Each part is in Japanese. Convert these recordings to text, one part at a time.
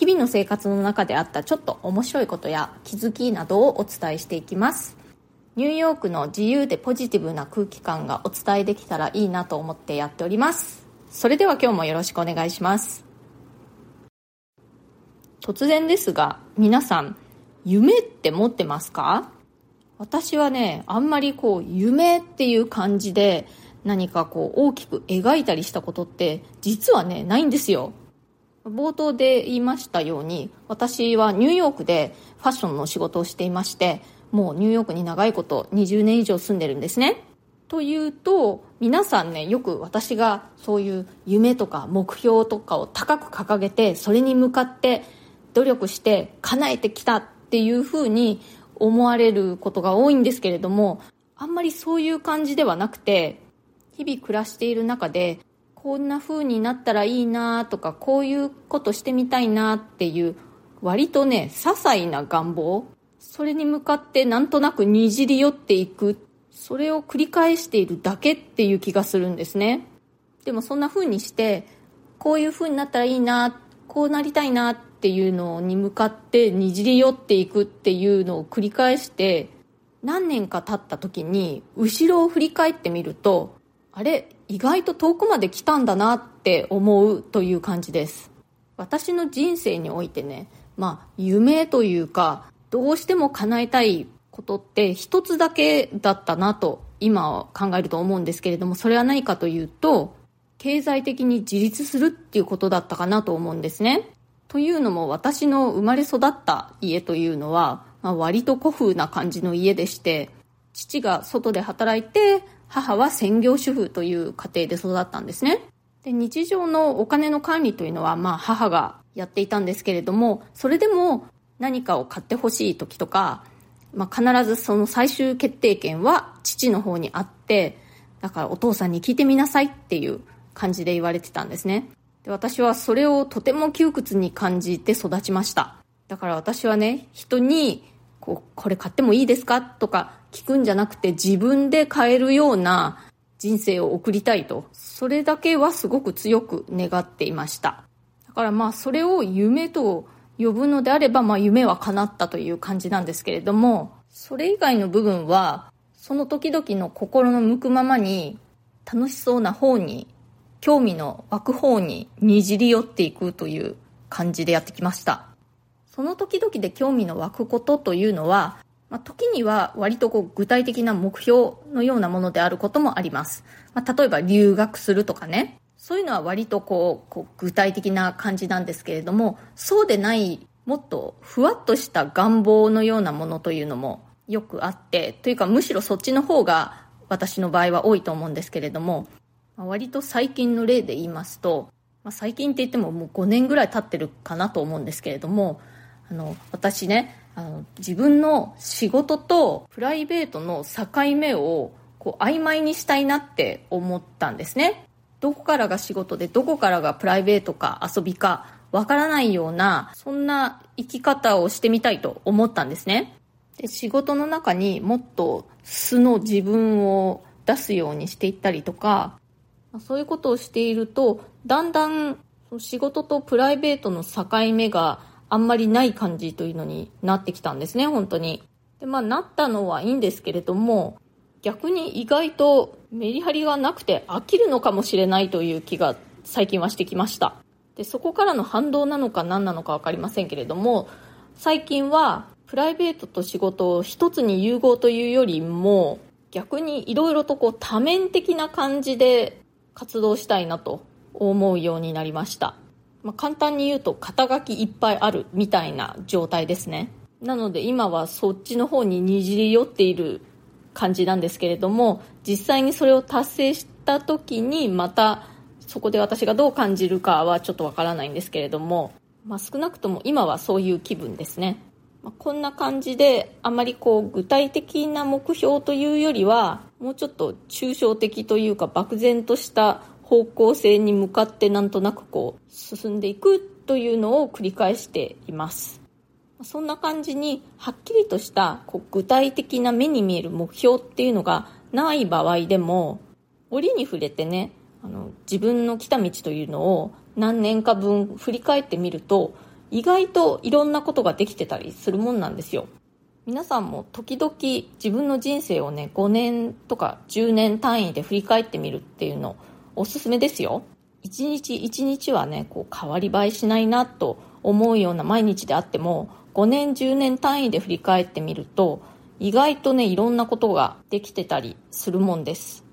日々の生活の中であったちょっと面白いことや気づきなどをお伝えしていきます。ニューヨークの自由でポジティブな空気感がお伝えできたらいいなと思ってやっております。それでは今日もよろしくお願いします。突然ですが皆さん夢って持ってますか？私はねあんまりこう夢っていう感じで何かこう大きく描いたりしたことって実はねないんですよ。冒頭で言いましたように私はニューヨークでファッションの仕事をしていましてもうニューヨークに長いこと20年以上住んでるんですね。というと皆さんねよく私がそういう夢とか目標とかを高く掲げてそれに向かって努力して叶えてきたっていうふうに思われることが多いんですけれどもあんまりそういう感じではなくて日々暮らしている中でこんな風になったらいいなとかこういうことしてみたいなっていう割とね些細な願望。それに向かってなんとなくにじり寄っていく。それを繰り返しているだけっていう気がするんですね。でもそんな風にしてこういう風になったらいいなこうなりたいなっていうのに向かってにじり寄っていくっていうのを繰り返して何年か経った時に後ろを振り返ってみるとあれ意外と遠くまで来たんだなって思うという感じです。私の人生においてねまあ夢というかどうしても叶えたいことって一つだけだったなと今は考えると思うんですけれどもそれは何かというと経済的に自立するっていうことだったかなと思うんですね。というのも私の生まれ育った家というのは、まあ、割と古風な感じの家でして父が外で働いて母は専業主婦という家庭で育ったんですね。で日常のお金の管理というのはまあ母がやっていたんですけれどもそれでも何かを買ってほしい時とか、まあ、必ずその最終決定権は父の方にあってだからお父さんに聞いてみなさいっていう感じで言われてたんですね。で私はそれをとても窮屈に感じて育ちました。だから私はね人にこうこれ買ってもいいですか？とか聞くんじゃなくて自分で買えるような人生を送りたいと。それだけはすごく強く願っていました。だからまあそれを夢と呼ぶのであればまあ夢は叶ったという感じなんですけれどもそれ以外の部分はその時々の心の向くままに楽しそうな方に興味の湧く方ににじり寄っていくという感じでやってきました。その時々で興味の湧くことというのは、まあ、時には割とこう具体的な目標のようなものであることもあります、まあ、例えば留学するとかね。そういうのは割とこうこう具体的な感じなんですけれどもそうでないもっとふわっとした願望のようなものというのもよくあってというかむしろそっちの方が私の場合は多いと思うんですけれども割と最近の例で言いますと、まあ、最近って言ってももう5年ぐらい経ってるかなと思うんですけれどもあの私ねあの自分の仕事とプライベートの境目をこう曖昧にしたいなって思ったんですね。どこからが仕事でどこからがプライベートか遊びかわからないようなそんな生き方をしてみたいと思ったんですね。で仕事の中にもっと素の自分を出すようにしていったりとかそういうことをしているとだんだん仕事とプライベートの境目があんまりない感じというのになってきたんですね本当に。でまあなったのはいいんですけれども逆に意外とメリハリがなくて飽きるのかもしれないという気が最近はしてきました。でそこからの反動なのか何なのか分かりませんけれども最近はプライベートと仕事を一つに融合というよりも逆にいろいろとこう多面的な感じで活動したいなと思うようになりました、まあ、簡単に言うと肩書きいっぱいあるみたいな状態ですねなので今はそっちの方ににじり寄っている感じなんですけれども実際にそれを達成した時にまたそこで私がどう感じるかはちょっとわからないんですけれどもまあ、少なくとも今はそういう気分ですね。まあ、こんな感じであまりこう具体的な目標というよりはもうちょっと抽象的というか漠然とした方向性に向かってなんとなくこう進んでいくというのを繰り返しています。そんな感じにはっきりとしたこう具体的な目に見える目標っていうのがない場合でも折に触れてねあの自分の来た道というのを何年か分振り返ってみると意外といろんなことができてたりするもんなんですよ。皆さんも時々自分の人生をね5年とか10年単位で振り返ってみるっていうのおすすめですよ。一日一日はねこう変わり映えしないなと思うような毎日であっても5年10年単位で振り返ってみると意外とねいろんなことができてたりするもんです。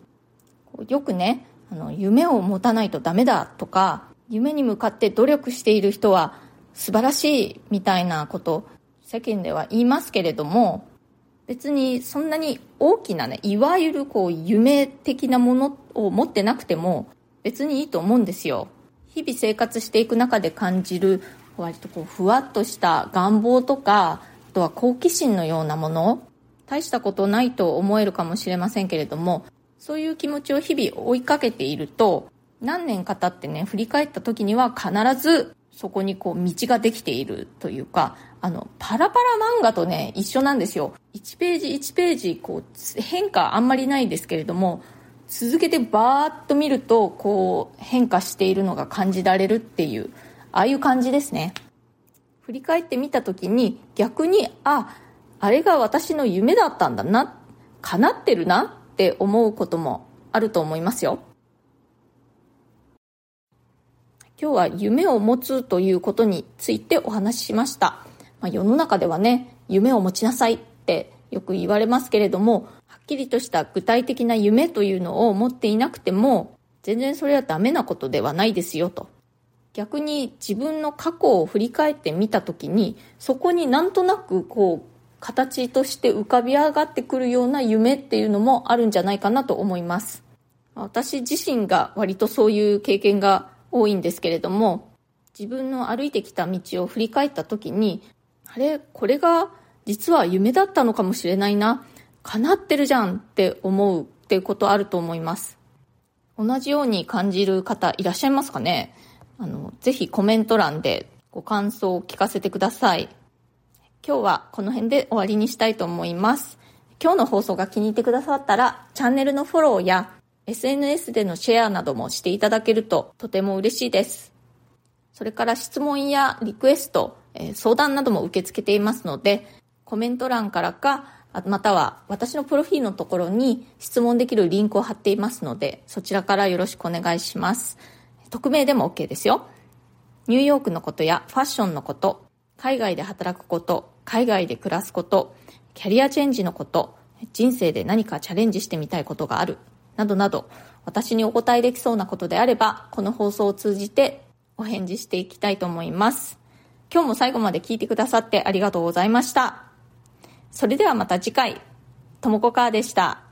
よくねあの夢を持たないとダメだとか夢に向かって努力している人は素晴らしいみたいなこと世間では言いますけれども別にそんなに大きなねいわゆるこう夢的なものを持ってなくても別にいいと思うんですよ。日々生活していく中で感じる割とこうふわっとした願望とかあとは好奇心のようなもの大したことないと思えるかもしれませんけれどもそういう気持ちを日々追いかけていると何年か経ってね振り返った時には必ずそこにこう道ができているというか、あの、パラパラ漫画とね、一緒なんですよ。1ページ1ページ、こう、変化あんまりないですけれども、続けてバーッと見ると、こう、変化しているのが感じられるっていう、ああいう感じですね。振り返ってみた時に、逆に、あ、あれが私の夢だったんだな、叶ってるなって思うこともあると思いますよ。今日は夢を持つということについてお話ししました。まあ、世の中ではね、夢を持ちなさいってよく言われますけれども、はっきりとした具体的な夢というのを持っていなくても、全然それはダメなことではないですよと。逆に自分の過去を振り返ってみたときに、そこになんとなくこう、形として浮かび上がってくるような夢っていうのもあるんじゃないかなと思います。私自身が割とそういう経験が多いんですけれども自分の歩いてきた道を振り返った時にあれこれが実は夢だったのかもしれないな叶ってるじゃんって思うっていうことあると思います。同じように感じる方いらっしゃいますかね？あのぜひコメント欄でご感想を聞かせてください。今日はこの辺で終わりにしたいと思います。今日の放送が気に入ってくださったらチャンネルのフォローや SNS でのシェアなどもしていただけるととても嬉しいです。それから質問やリクエスト、相談なども受け付けていますので、コメント欄からか、または私のプロフィールのところに質問できるリンクを貼っていますので、そちらからよろしくお願いします。匿名でも OK ですよ。ニューヨークのことやファッションのこと、海外で働くこと、海外で暮らすこと、キャリアチェンジのこと、人生で何かチャレンジしてみたいことがあるなどなど、私にお答えできそうなことであれば、この放送を通じてお返事していきたいと思います。今日も最後まで聞いてくださってありがとうございました。それではまた次回、ともこかーでした。